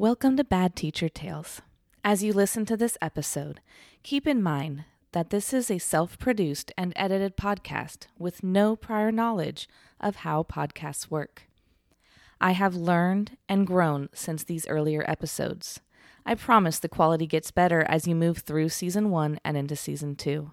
Welcome to Bad Teacher Tales. As you listen to this episode, keep in mind that this is a self produced and edited podcast with no prior knowledge of how podcasts work. I have learned and grown since these earlier episodes. I promise the quality gets better as you move through season one and into season two.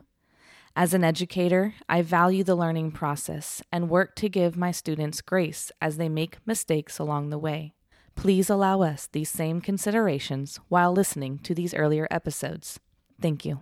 As an educator, I value the learning process and work to give my students grace as they make mistakes along the way. Please allow us these same considerations while listening to these earlier episodes. Thank you.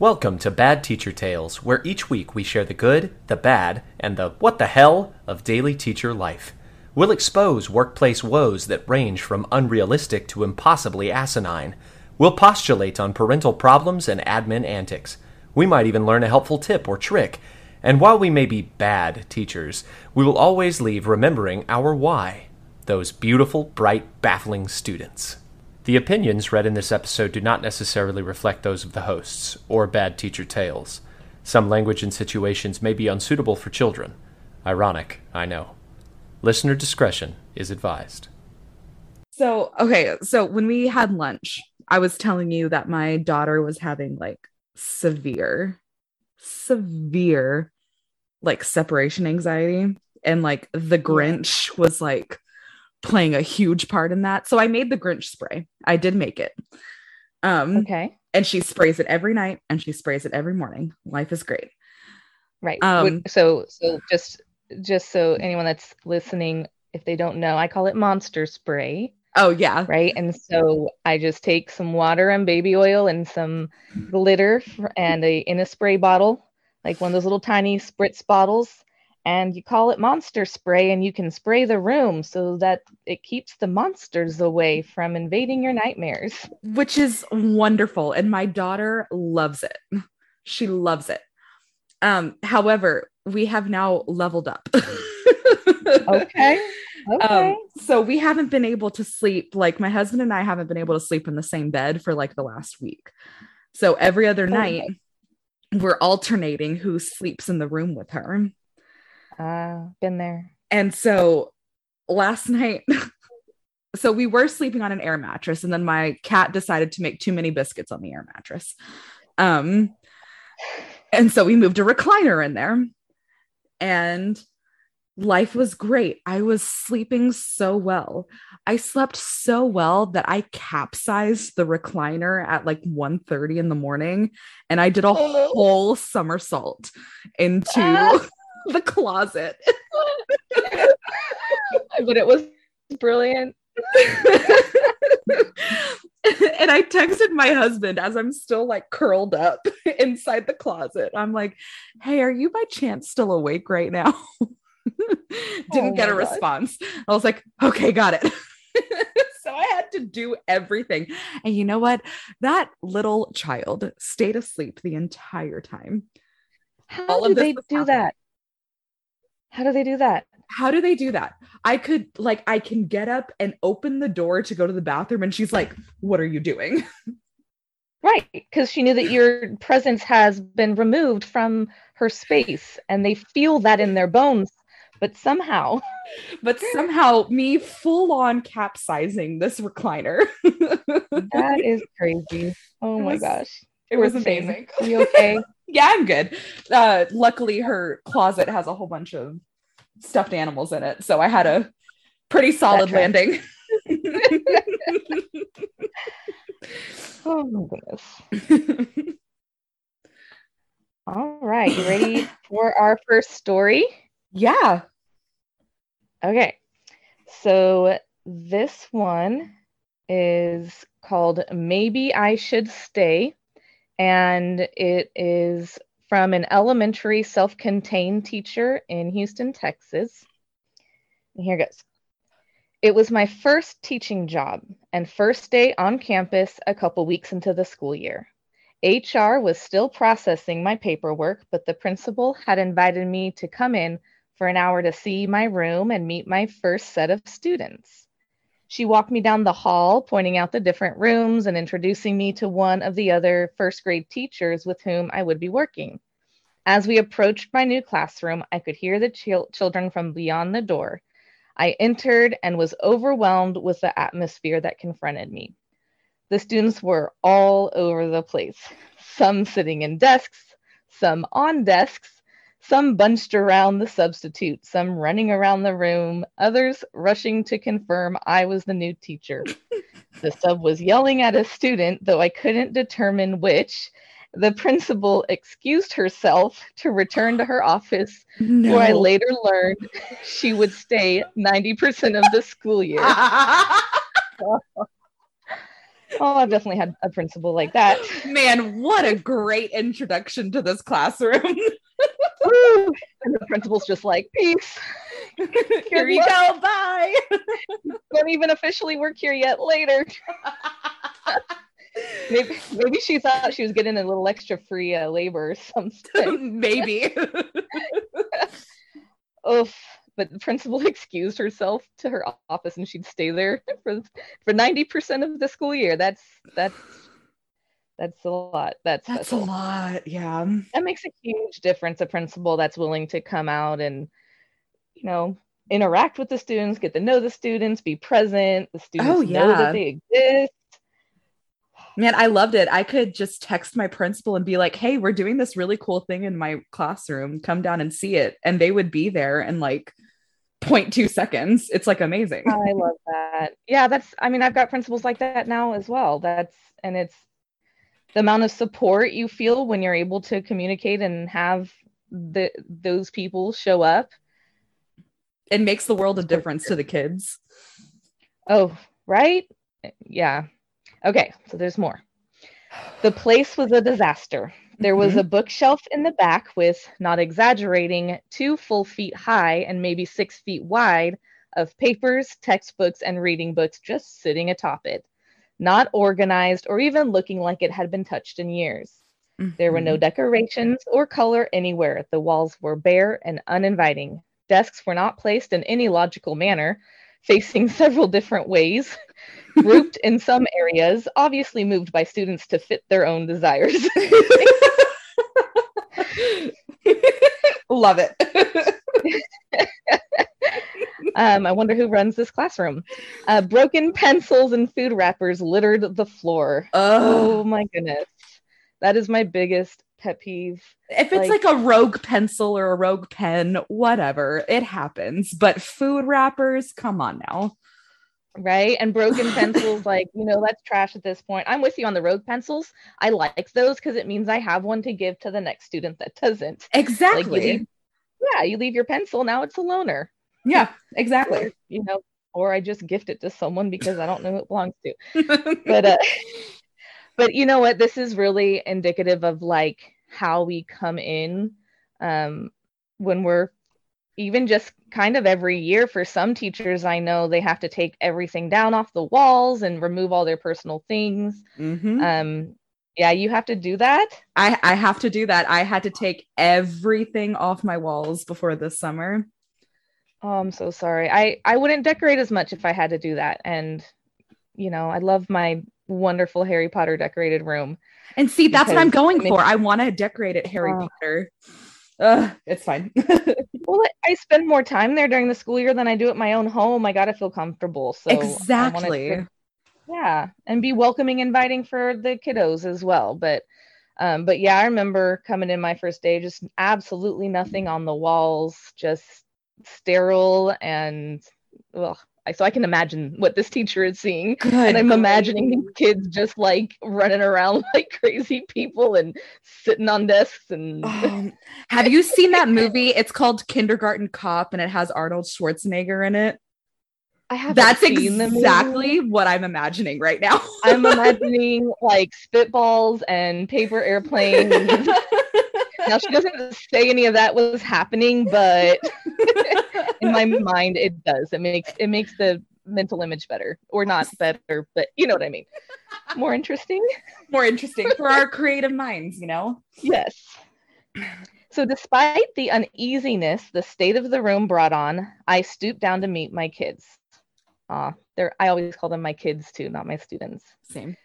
Welcome to Bad Teacher Tales, where each week we share the good, the bad, and the what the hell of daily teacher life. We'll expose workplace woes that range from unrealistic to impossibly asinine. We'll postulate on parental problems and admin antics. We might even learn a helpful tip or trick. And while we may be bad teachers, we will always leave remembering our why those beautiful, bright, baffling students. The opinions read in this episode do not necessarily reflect those of the hosts or Bad Teacher Tales. Some language and situations may be unsuitable for children. Ironic, I know. Listener discretion is advised. So, okay, so when we had lunch, I was telling you that my daughter was having like severe, severe like separation anxiety. And like the Grinch was like playing a huge part in that. So I made the Grinch spray. I did make it. Um Okay. and she sprays it every night and she sprays it every morning. Life is great. Right. Um, so so just just so anyone that's listening, if they don't know, I call it monster spray, Oh yeah. right? And so I just take some water and baby oil and some glitter and a in a spray bottle, like one of those little tiny spritz bottles, and you call it monster spray and you can spray the room so that it keeps the monsters away from invading your nightmares. Which is wonderful. And my daughter loves it. She loves it. Um, however, we have now leveled up. Okay. Okay. Um, so we haven't been able to sleep, like my husband and I haven't been able to sleep in the same bed for like the last week. So every other night, we're alternating who sleeps in the room with her. Uh, been there. And so last night, so we were sleeping on an air mattress, and then my cat decided to make too many biscuits on the air mattress. Um, and so we moved a recliner in there, and life was great. I was sleeping so well. I slept so well that I capsized the recliner at like 1:30 in the morning, and I did a Oh, whole somersault into Ah. the closet. but it was brilliant. and I texted my husband as I'm still like curled up inside the closet. I'm like, hey, are you by chance still awake right now? Didn't Oh get a gosh. response. I was like, okay, got it. so I had to do everything. And you know what? That little child stayed asleep the entire time. How All do they do happening. that? How do they do that? How do they do that? I could, like, I can get up and open the door to go to the bathroom. And she's like, what are you doing? Right, because she knew that your presence has been removed from her space and they feel that in their bones, but somehow but somehow me full on capsizing this recliner. that is crazy. Oh my gosh. It was amazing. You okay? yeah, I'm good. Uh, luckily, her closet has a whole bunch of stuffed animals in it, so I had a pretty solid landing. Oh my goodness. All right, you ready for our first story? yeah. Okay. So this one is called Maybe I Should Stay. And it is from an elementary self contained teacher in Houston, Texas. And here goes It was my first teaching job and first day on campus a couple weeks into the school year. HR was still processing my paperwork, but the principal had invited me to come in for an hour to see my room and meet my first set of students. She walked me down the hall, pointing out the different rooms and introducing me to one of the other first grade teachers with whom I would be working. As we approached my new classroom, I could hear the chil- children from beyond the door. I entered and was overwhelmed with the atmosphere that confronted me. The students were all over the place, some sitting in desks, some on desks, some bunched around the substitute, some running around the room, others rushing to confirm I was the new teacher. the sub was yelling at a student, though I couldn't determine which. The principal excused herself to return to her office, No. where I later learned she would stay 90% of the school year. Oh, I've definitely had a principal like that. Man, what a great introduction to this classroom. Woo! And the principal's just like, peace. Here you go. Bye. Don't even officially work here yet. Later. Maybe, maybe she thought she was getting a little extra free uh, labor or something. Maybe. Oof. But the principal excused herself to her office and she'd stay there for for 90% of the school year. That's that's that's a lot. That's That's a lot. Yeah. that makes a huge difference a principal that's willing to come out and you know interact with the students get to know the students be present the students Oh, know yeah. that they exist Man, I loved it. I could just text my principal and be like, hey, we're doing this really cool thing in my classroom. Come down and see it. And they would be there in like 0.2 seconds. It's like amazing. i love that yeah that's i mean i've got principals like that now as well that's and it's the amount of support you feel when you're able to communicate and have the those people show up It makes the world a difference to the kids. Oh, right? Yeah. Okay, so there's more. The place was a disaster. There was mm-hmm. a bookshelf in the back with, not exaggerating, two full feet high and maybe six feet wide of papers, textbooks, and reading books just sitting atop it, not organized or even looking like it had been touched in years. There were no mm-hmm. decorations or color anywhere. The walls were bare and uninviting. Desks were not placed in any logical manner, facing several different ways, grouped in some areas, obviously moved by students to fit their own desires. Love it. Um, I wonder who runs this classroom. Uh, broken pencils and food wrappers littered the floor. Oh oh, my goodness. That is my biggest pet peeve. if it's like- like, a rogue pencil or a rogue pen, whatever, it happens. But food wrappers, come on now. right? And broken pencils, like, you know, that's trash at this point. I'm with you on the rogue pencils. I like those because it means I have one to give to the next student that doesn't. Exactly. Like, you leave, yeah, you leave your pencil, now it's a loaner, yeah, exactly. you know, or I just gift it to someone because I don't know who it belongs to. But, uh, but you know what? This is really indicative of like how we come in um, when we're even just kind of every year for some teachers i know they have to take everything down off the walls and remove all their personal things Mhm. um yeah you have to do that I, I have to do that. I had to take everything off my walls before this summer. Oh i'm so sorry i i wouldn't decorate as much if i had to do that and you know i love my wonderful harry potter decorated room And see, that's what I'm going for. I want to decorate it Harry Oh. Potter. Ugh, it's fine. well I- spend more time there during the school year than i do at my own home i gotta feel comfortable so to- exactly. yeah and be welcoming inviting for the kiddos as well but um but yeah i remember coming in my first day just absolutely nothing on the walls just sterile and well I, so i can imagine what this teacher is seeing Good. and i'm imagining these kids just like running around like crazy people and sitting on desks and Um, have you seen that movie? It's called Kindergarten Cop and it has Arnold Schwarzenegger in it. i have That's exactly what I'm imagining right now. i'm imagining like spitballs and paper airplanes now she doesn't say any of that was happening but in my mind it does it makes it makes the mental image better, or not better, but you know what I mean. More interesting. More interesting for our creative minds, you know? Yes. So, despite the uneasiness the state of the room brought on, I stooped down to meet my kids. Ah, they're I always call them my kids too, not my students. Same.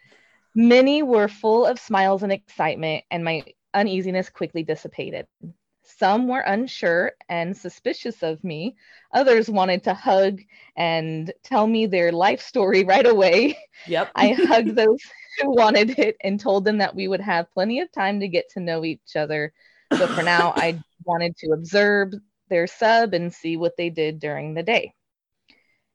Many were full of smiles and excitement, and my uneasiness quickly dissipated. Some were unsure and suspicious of me. Others wanted to hug and tell me their life story right away. Yep. I hugged those who wanted it and told them that we would have plenty of time to get to know each other. But for now, I wanted to observe their sub and see what they did during the day.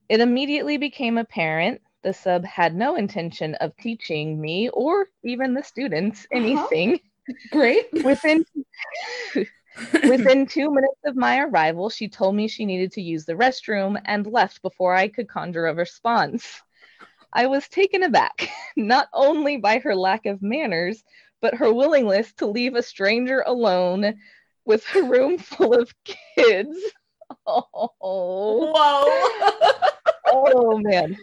It immediately became apparent the sub had no intention of teaching me or even the students Uh-huh. Anything. Great. Within within two minutes of my arrival, she told me she needed to use the restroom and left before I could conjure a response. I was taken aback, not only by her lack of manners, but her willingness to leave a stranger alone with a room full of kids. Oh, Whoa. oh man.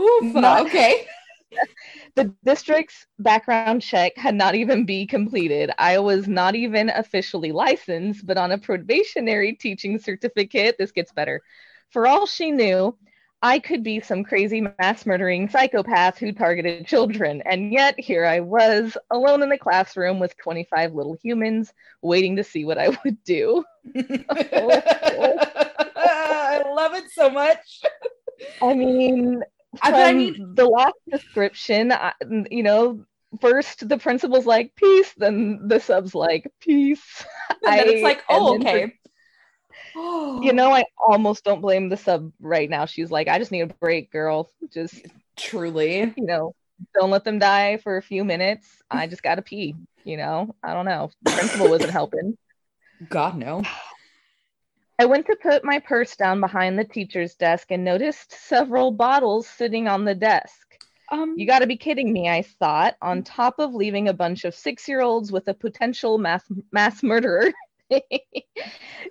Oof, Not- okay. The district's background check had not even be completed. I was not even officially licensed, but on a probationary teaching certificate. This gets better. For all she knew, I could be some crazy mass murdering psychopath who targeted children. And yet here I was, alone in the classroom with 25 little humans, waiting to see what I would do. I love it so much. I mean, I, but I mean, the last description, I, you know, first the principal's like peace, then the sub's like peace. and then it's like, oh, for- okay. you know, I almost don't blame the sub right now. She's like, I just need a break, girl. Just, truly. you know, don't let them die for a few minutes. I just gotta pee. You know, I don't know. The principal wasn't helping. God, no. I went to put my purse down behind the teacher's desk and noticed several bottles sitting on the desk. Um, You got to be kidding me, I thought, on top of leaving a bunch of six year olds with a potential mass, mass murderer.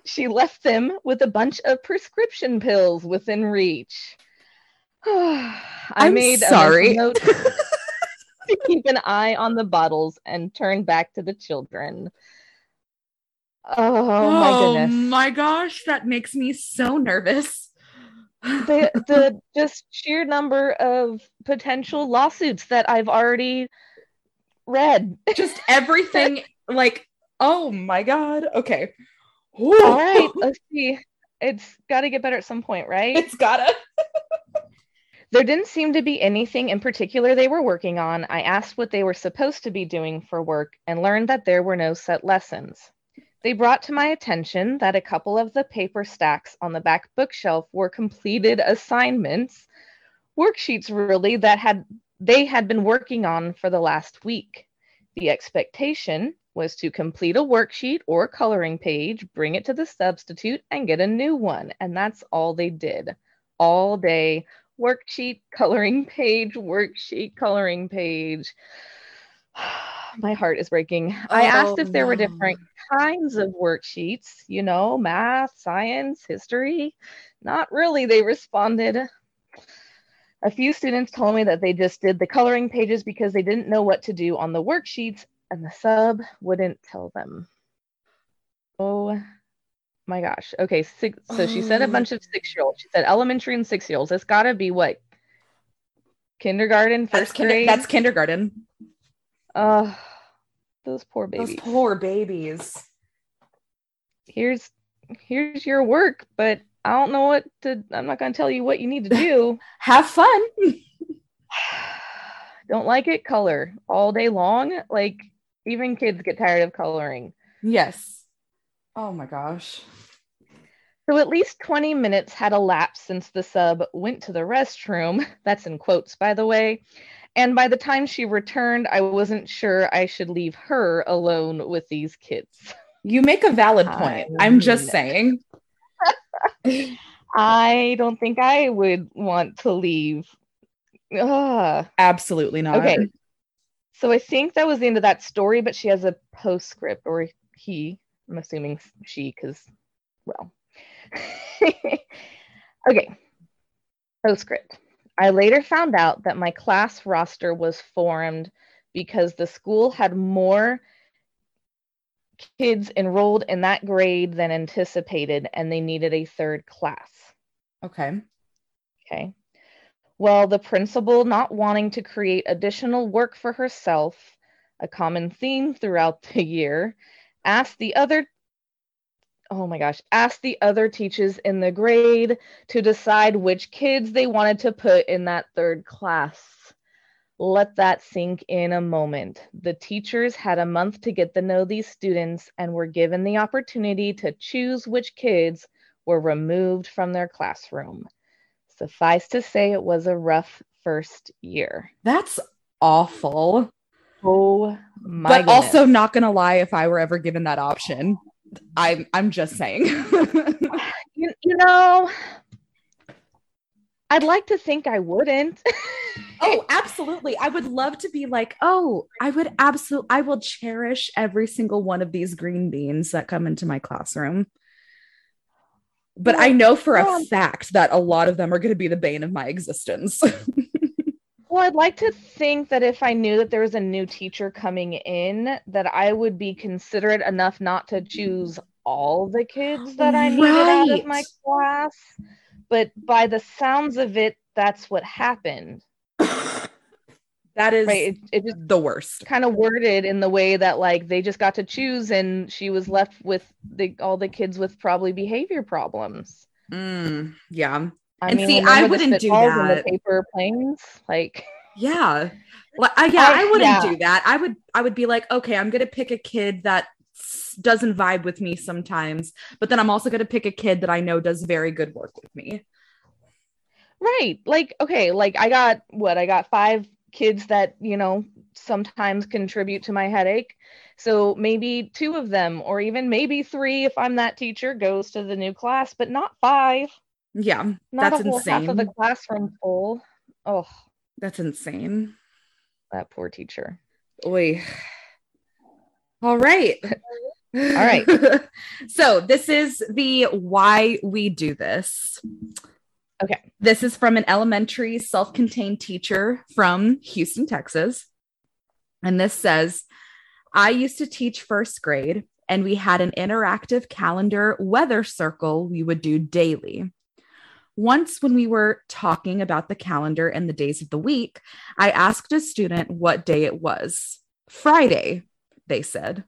she left them with a bunch of prescription pills within reach. I I'm made a sorry. mental note to keep an eye on the bottles and turn back to the children. Oh, my oh goodness. my gosh, that makes me so nervous. the the just sheer number of potential lawsuits that I've already read. Just everything, like, oh my god. Okay. All right, let's see. It's got to get better at some point, right? It's gotta. There didn't seem to be anything in particular they were working on. I asked what they were supposed to be doing for work and learned that there were no set lessons. They brought to my attention that a couple of the paper stacks on the back bookshelf were completed assignments, worksheets really that had they had been working on for the last week. The expectation was to complete a worksheet or coloring page, bring it to the substitute, and get a new one. And that's all they did all day worksheet, coloring page, worksheet, coloring page. My heart is breaking. I oh, asked Oh, if there were different kinds of worksheets, you know, math, science, history. Not really, they responded. A few students told me that they just did the coloring pages because they didn't know what to do on the worksheets, and the sub wouldn't tell them. Oh my gosh. Okay, six, so she said a Oh. bunch of six year olds. She said elementary and six year olds. It's got to be what? Kindergarten, That's, first kinder- grade. that's kindergarten. Uh, those poor babies. Those poor babies. here's here's your work, but I don't know what to. I'm not going to tell you what you need to do. Have fun. don't like it. Color all day long. Like even kids get tired of coloring. Yes. Oh my gosh. So at least 20 minutes had elapsed since the sub went to the restroom. That's in quotes, by the way. And by the time she returned, I wasn't sure I should leave her alone with these kids. You make a valid point. I'm just I saying. I don't think I would want to leave. Ugh. Absolutely not. Okay. So I think that was the end of that story, but she has a postscript, or he. I'm assuming she, because, well. okay. Postscript. I later found out that my class roster was formed because the school had more kids enrolled in that grade than anticipated and they needed a third class. Okay. Okay. Well, the principal, not wanting to create additional work for herself, a common theme throughout the year, asked the other oh my gosh, asked the other teachers in the grade to decide which kids they wanted to put in that third class. Let that sink in a moment. The teachers had a month to get to know these students and were given the opportunity to choose which kids were removed from their classroom. Suffice to say, it was a rough first year. That's awful. Oh my but goodness. also not gonna lie, if I were ever given that option, I'm I'm just saying. you, you know, I'd like to think I wouldn't. oh, absolutely. I would love to be like, oh, I would absolutely I will cherish every single one of these green beans that come into my classroom. But I know for a Yeah. fact that a lot of them are going to be the bane of my existence. Well, I'd like to think that if I knew that there was a new teacher coming in, that I would be considerate enough not to choose all the kids that I needed out of my class. But by the sounds of it, that's what happened. that is Right. It, it just the worst. kind of worded in the way that like they just got to choose and she was left with the all the kids with probably behavior problems. Mm, yeah. I And mean, see, I wouldn't do that. The paper planes, like Yeah. Well, I, yeah, I- I, wouldn't yeah. do that. I would I would be like, okay, I'm going to pick a kid that doesn't vibe with me sometimes, but then I'm also going to pick a kid that I know does very good work with me. Right. Like, okay, like I got what? I got five kids that, you know, sometimes contribute to my headache. So maybe two of them, or even maybe three if I'm that teacher, goes to the new class, but not five. Yeah, Not that's whole half of the classroom full. Oh, That's insane. that poor teacher. Oy. All right. All right. so this is the why we do this. Okay. This is from an elementary self contained teacher from Houston, Texas. And this says I used to teach first grade, and we had an interactive calendar weather circle we would do daily. Once, when we were talking about the calendar and the days of the week, I asked a student what day it was. Friday, they said.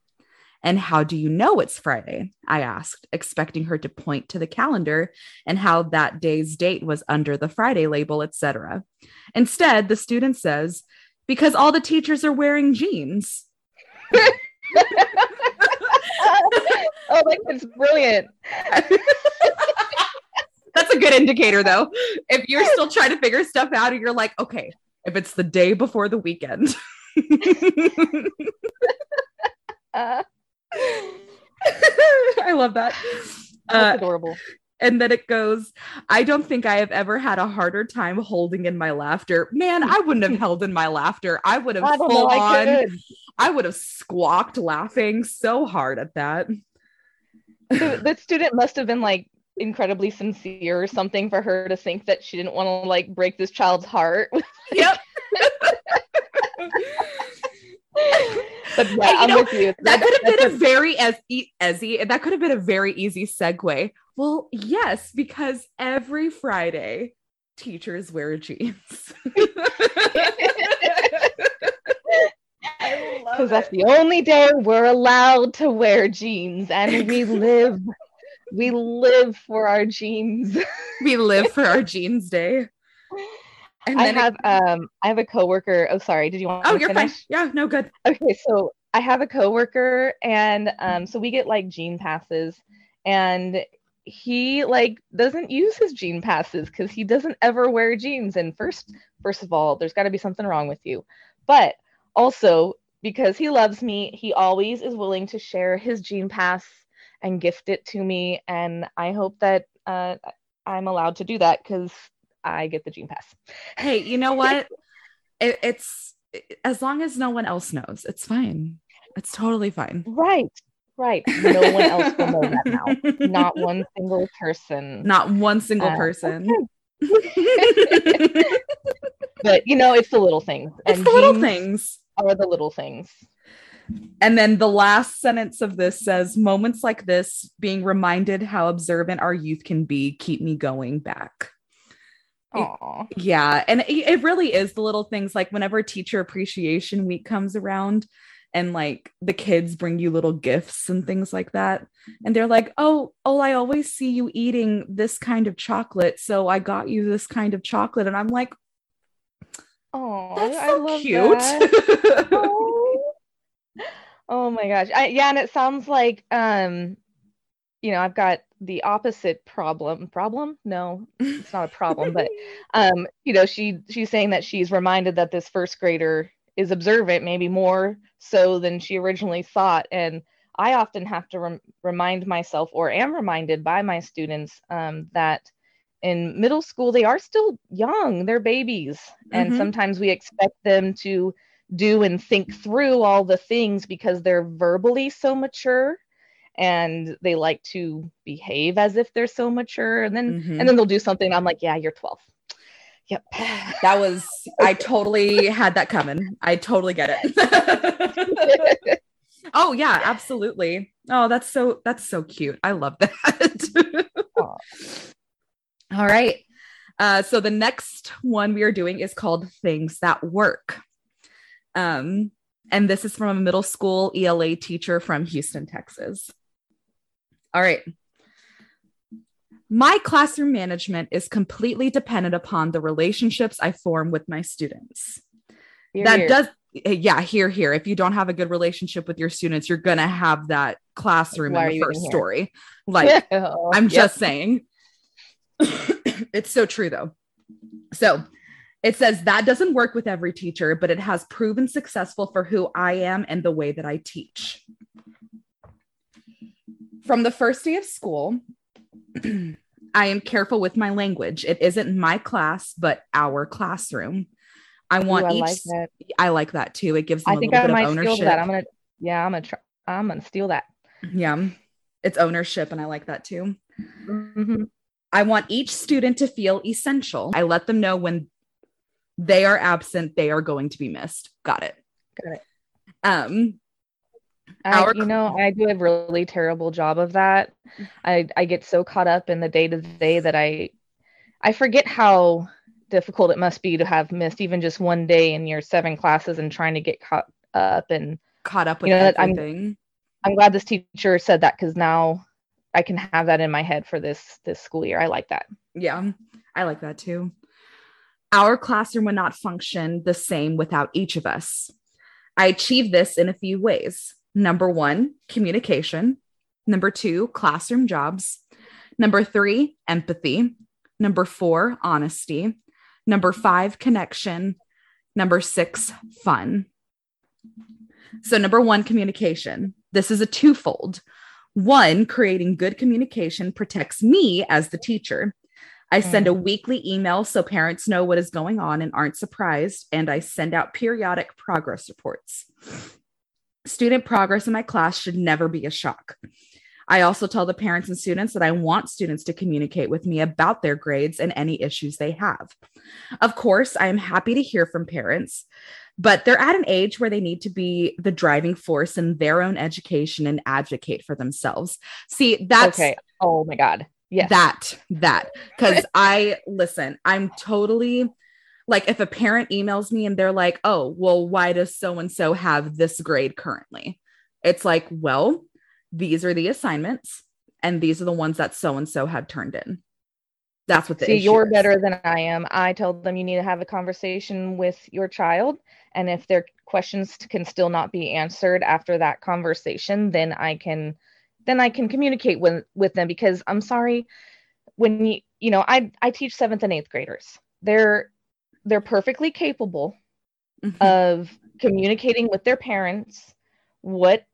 And how do you know it's Friday? I asked, expecting her to point to the calendar and how that day's date was under the Friday label, etc. Instead, the student says, because all the teachers are wearing jeans. oh, like it's brilliant. That's a good indicator, though. If you're still trying to figure stuff out and you're like, okay, if it's the day before the weekend. Uh, I love that. that's Uh, adorable. and then it goes, I don't think I have ever had a harder time holding in my laughter. Man, I wouldn't have held in my laughter. I would have I full know. On, could. I would have squawked laughing so hard at that. the, the student must have been like incredibly sincere or something for her to think that she didn't want to like break this child's heart. Yep. but yeah, Hey, you I'm know, with you. That could have that's been a very as e- easy. That could have been a very easy segue. Well, yes, because every Friday teachers wear jeans. because that's the only day we're allowed to wear jeans, and we live, we live for our jeans. we live for our jeans day. And I then it- have um, I have a coworker. Oh, sorry. Did you want? To? Oh, you're finish? fine. Yeah, no good. Okay, so I have a coworker, and um, so we get like jean passes, and he like doesn't use his jean passes because he doesn't ever wear jeans. And first, first of all, there's got to be something wrong with you, but also because he loves me, he always is willing to share his jean pass and gift it to me, and I hope that uh, I'm allowed to do that because I get the jean pass. Hey, you know what? it, it's as long as no one else knows, it's fine. It's totally fine. Right, right. No one else will know that now. not one single person. Not one single Uh, person. okay. but you know, it's the little things. It's and the little things. Are the little things. And then the last sentence of this says, Moments like this, being reminded how observant our youth can be, keep me going back. Aw. Yeah. And it, it really is the little things like whenever Teacher Appreciation Week comes around and like the kids bring you little gifts and things like that. And they're like, Oh, oh, I always see you eating this kind of chocolate. So I got you this kind of chocolate. And I'm like, Oh, That's so cute. Oh. My gosh. I, yeah, and it sounds like um, you know, I've got the opposite problem. Problem? No, it's not a problem, but um, you know, she she's saying that she's reminded that this first grader is observant, maybe more so than she originally thought. And I often have to rem- remind myself, or am reminded by my students, um, that in middle school they are still young; they're babies, and Mhm. sometimes we expect them to do and think through all the things because they're verbally so mature and they like to behave as if they're so mature and then Mhm. and then they'll do something i'm like yeah you're 12 yep that was, I totally had that coming. I totally get it. oh, yeah, absolutely. Oh, that's so, that's so cute. I love that. All right. Uh, so the next one we are doing is called Things That Work. Um, and this is from a middle school ELA teacher from Houston, Texas. All right. My classroom management is completely dependent upon the relationships I form with my students. That here. does, yeah, here, here. If you don't have a good relationship with your students, you're going to have that classroom Why in the first story. Like, Oh, I'm yep. just saying. it's so true, though. So it says that doesn't work with every teacher, but it has proven successful for who I am and the way that I teach. From the first day of school, I am careful with my language. It isn't my class, but our classroom. I Ooh, want I each. like. I like that too. It gives them I a think little I bit might of steal ownership. that. I'm gonna yeah, I'm gonna try I'm gonna steal that. yeah, it's ownership, and I like that too. Mhm. I want each student to feel essential. I let them know when they are absent, they are going to be missed. Got it. Got it. Um, I, Our you know, I do a really terrible job of that. I I get so caught up in the day to day that I I forget how difficult it must be to have missed even just one day in your seven classes and trying to get caught up. And caught up with You know that I'm- I'm glad this teacher said that because now I can have that in my head for this this school year. I like that. Yeah, I like that too. Our classroom would not function the same without each of us. I achieve this in a few ways. Number one, communication. Number two, classroom jobs. Number three, empathy. Number four, honesty. Number five, connection. Number six, fun. So, number one, communication. This is a twofold. One, creating good communication protects me as the teacher. I send a weekly email so parents know what is going on and aren't surprised, and I send out periodic progress reports. Student progress in my class should never be a shock. I also tell the parents and students that I want students to communicate with me about their grades and any issues they have. Of course, I am happy to hear from parents, but they're at an age where they need to be the driving force in their own education and advocate for themselves. See, that's okay. Oh my god. Yes. that that because i listen i'm totally like if a parent emails me and they're like oh well why does so and so have this grade currently it's like well these are the assignments and these are the ones that so and so had turned in that's what the See, you're is. better than I am. I tell them you need to have a conversation with your child. And if their questions can still not be answered after that conversation, then I can then I can communicate with with them because I'm sorry when you you know I I teach 7th and 8th graders. They're they're perfectly capable Mhm. of communicating with their parents what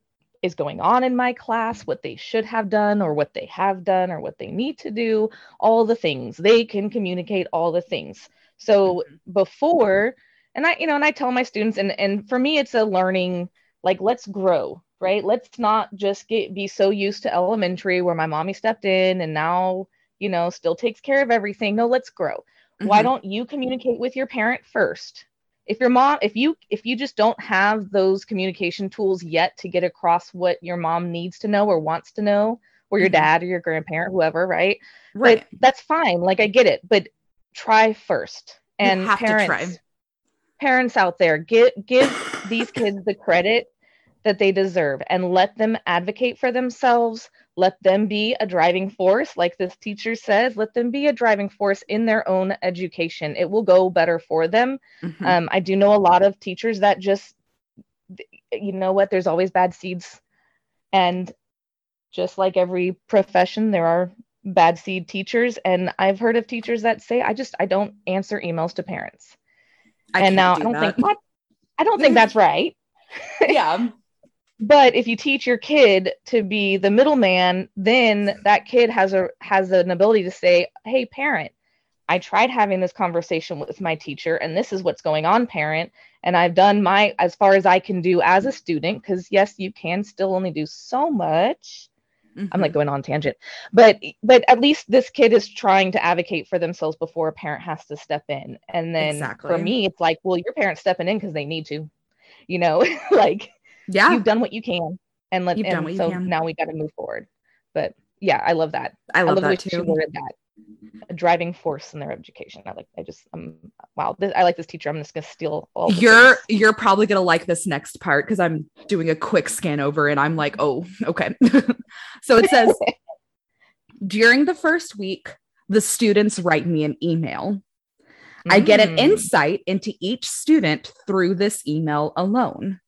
is going on in my class, what they should have done, or what they have done, or what they need to do, all the things. They can communicate all the things. So before, and I, you know, and I tell my students, and and for me, it's a learning, like let's grow, right? Let's not just get be so used to elementary where my mommy stepped in and now, you know, still takes care of everything. No, let's grow. Why Mhm. don't you communicate with your parent first? If your mom, if you if you just don't have those communication tools yet to get across what your mom needs to know or wants to know, or your Mhm. dad or your grandparent, whoever, right? Right. But that's fine. Like I get it, but try first. And parents, try. parents out there, give give these kids the credit that they deserve and let them advocate for themselves. Let them be a driving force, like this teacher says. Let them be a driving force in their own education. It will go better for them. Mhm. Um, I do know a lot of teachers that just, you know what, there's always bad seeds. And just like every profession, there are bad seed teachers. And I've heard of teachers that say, I just, I don't answer emails to parents. I and now do I don't that. think? I don't think that's right. yeah. But if you teach your kid to be the middleman, then that kid has a has an ability to say, "Hey, parent, I tried having this conversation with my teacher, and this is what's going on, parent. And I've done my as far as I can do as a student, because yes, you can still only do so much. I'm Mm-hmm. like going on tangent, but but at least this kid is trying to advocate for themselves before a parent has to step in. And then Exactly. for me, it's like, well, your parent's stepping in because they need to, you know, like yeah. you've done what you can and let You've and done what you so now we got to move forward but yeah i love that I i love, love, the way that she too. worded that a driving force in their education i like i just um wow this, i like this teacher i'm just gonna steal all You're things. you're probably gonna like this next part because I'm doing a quick scan over and I'm like, oh, okay. so it says during the first week, the students write me an email. I get an Mm. insight into each student through this email alone.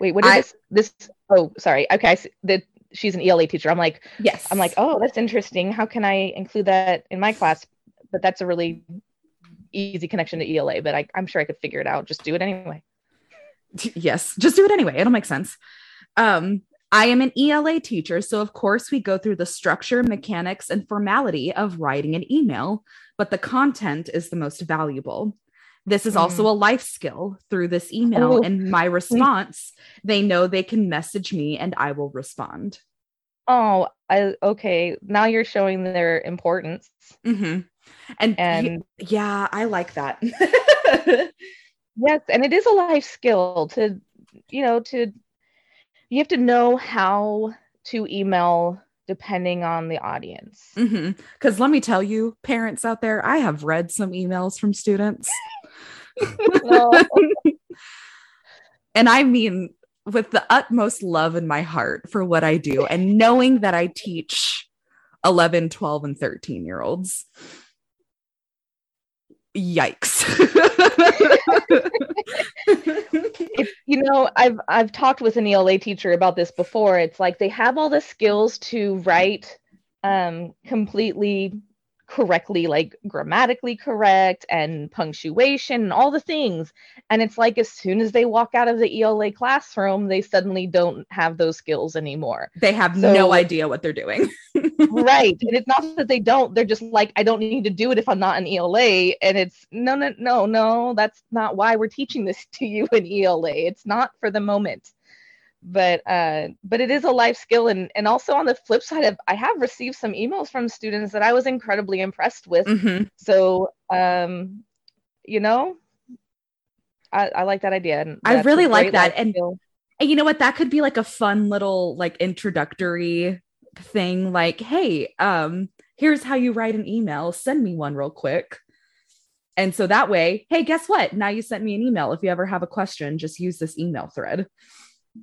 Wait what is I- this this oh sorry okay I see that she's an ela teacher i'm like Yes. i'm like oh that's interesting how can i include that in my class but that's a really easy connection to ela but I, i'm sure i could figure it out just do it anyway yes, just do it anyway. It'll make sense. Um, I am an ELA teacher, so of course we go through the structure, mechanics, and formality of writing an email, but the content is the most valuable. This is also a life skill. Through this email Oh. and my response, they know they can message me and I will respond. oh i okay now you're showing their importance Mm-hmm. And, y- and yeah, I like that. Yes, and it is a life skill to, you know, to you have to know how to email depending on the audience. Because let me tell you, parents out there, I have read some emails from students. And I mean, with the utmost love in my heart for what I do, and knowing that I teach 11, 12, and 13 year olds. Yikes. If, you know, I've I've talked with an ELA teacher about this before. It's like they have all the skills to write um completely correctly like grammatically correct and punctuation and all the things. And it's like as soon as they walk out of the ELA classroom they suddenly don't have those skills anymore. They have So- no idea what they're doing. right. And it's not that they don't they're just like i don't need to do it if i'm not an ela and it's no no no no that's not why we're teaching this to you in ela it's not for the moment but uh but it is a life skill and and also on the flip side of i have received some emails from students that i was incredibly impressed with Mhm. so um you know i i like that idea and I really like that, and- And you know what? That could be like a fun little like introductory thing. Like, hey, um, here's how you write an email. Send me one real quick. And so that way, hey, guess what? Now you sent me an email. If you ever have a question, just use this email thread.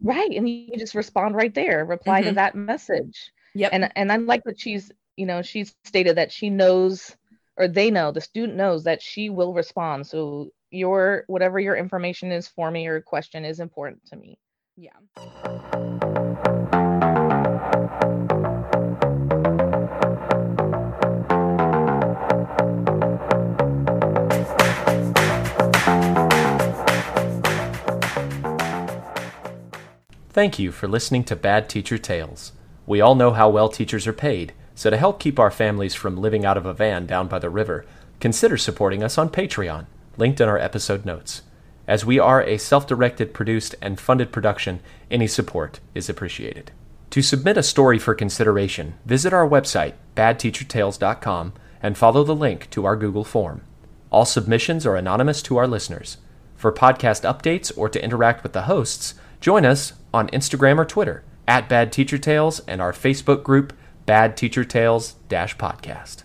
Right and you just respond right there reply to Mhm. that message Yep. and and I like that she's you know she's stated that she knows or they know the student knows that she will respond so your whatever your information is for me or question is important to me yeah. Thank you for listening to Bad Teacher Tales. We all know how well teachers are paid, so to help keep our families from living out of a van down by the river, consider supporting us on Patreon, linked in our episode notes. As we are a self directed, produced, and funded production, any support is appreciated. To submit a story for consideration, visit our website, badteachertales.com, and follow the link to our Google form. All submissions are anonymous to our listeners. For podcast updates or to interact with the hosts, join us on Instagram or Twitter at Bad Teacher Tales and our Facebook group Bad Teacher Tales Podcast.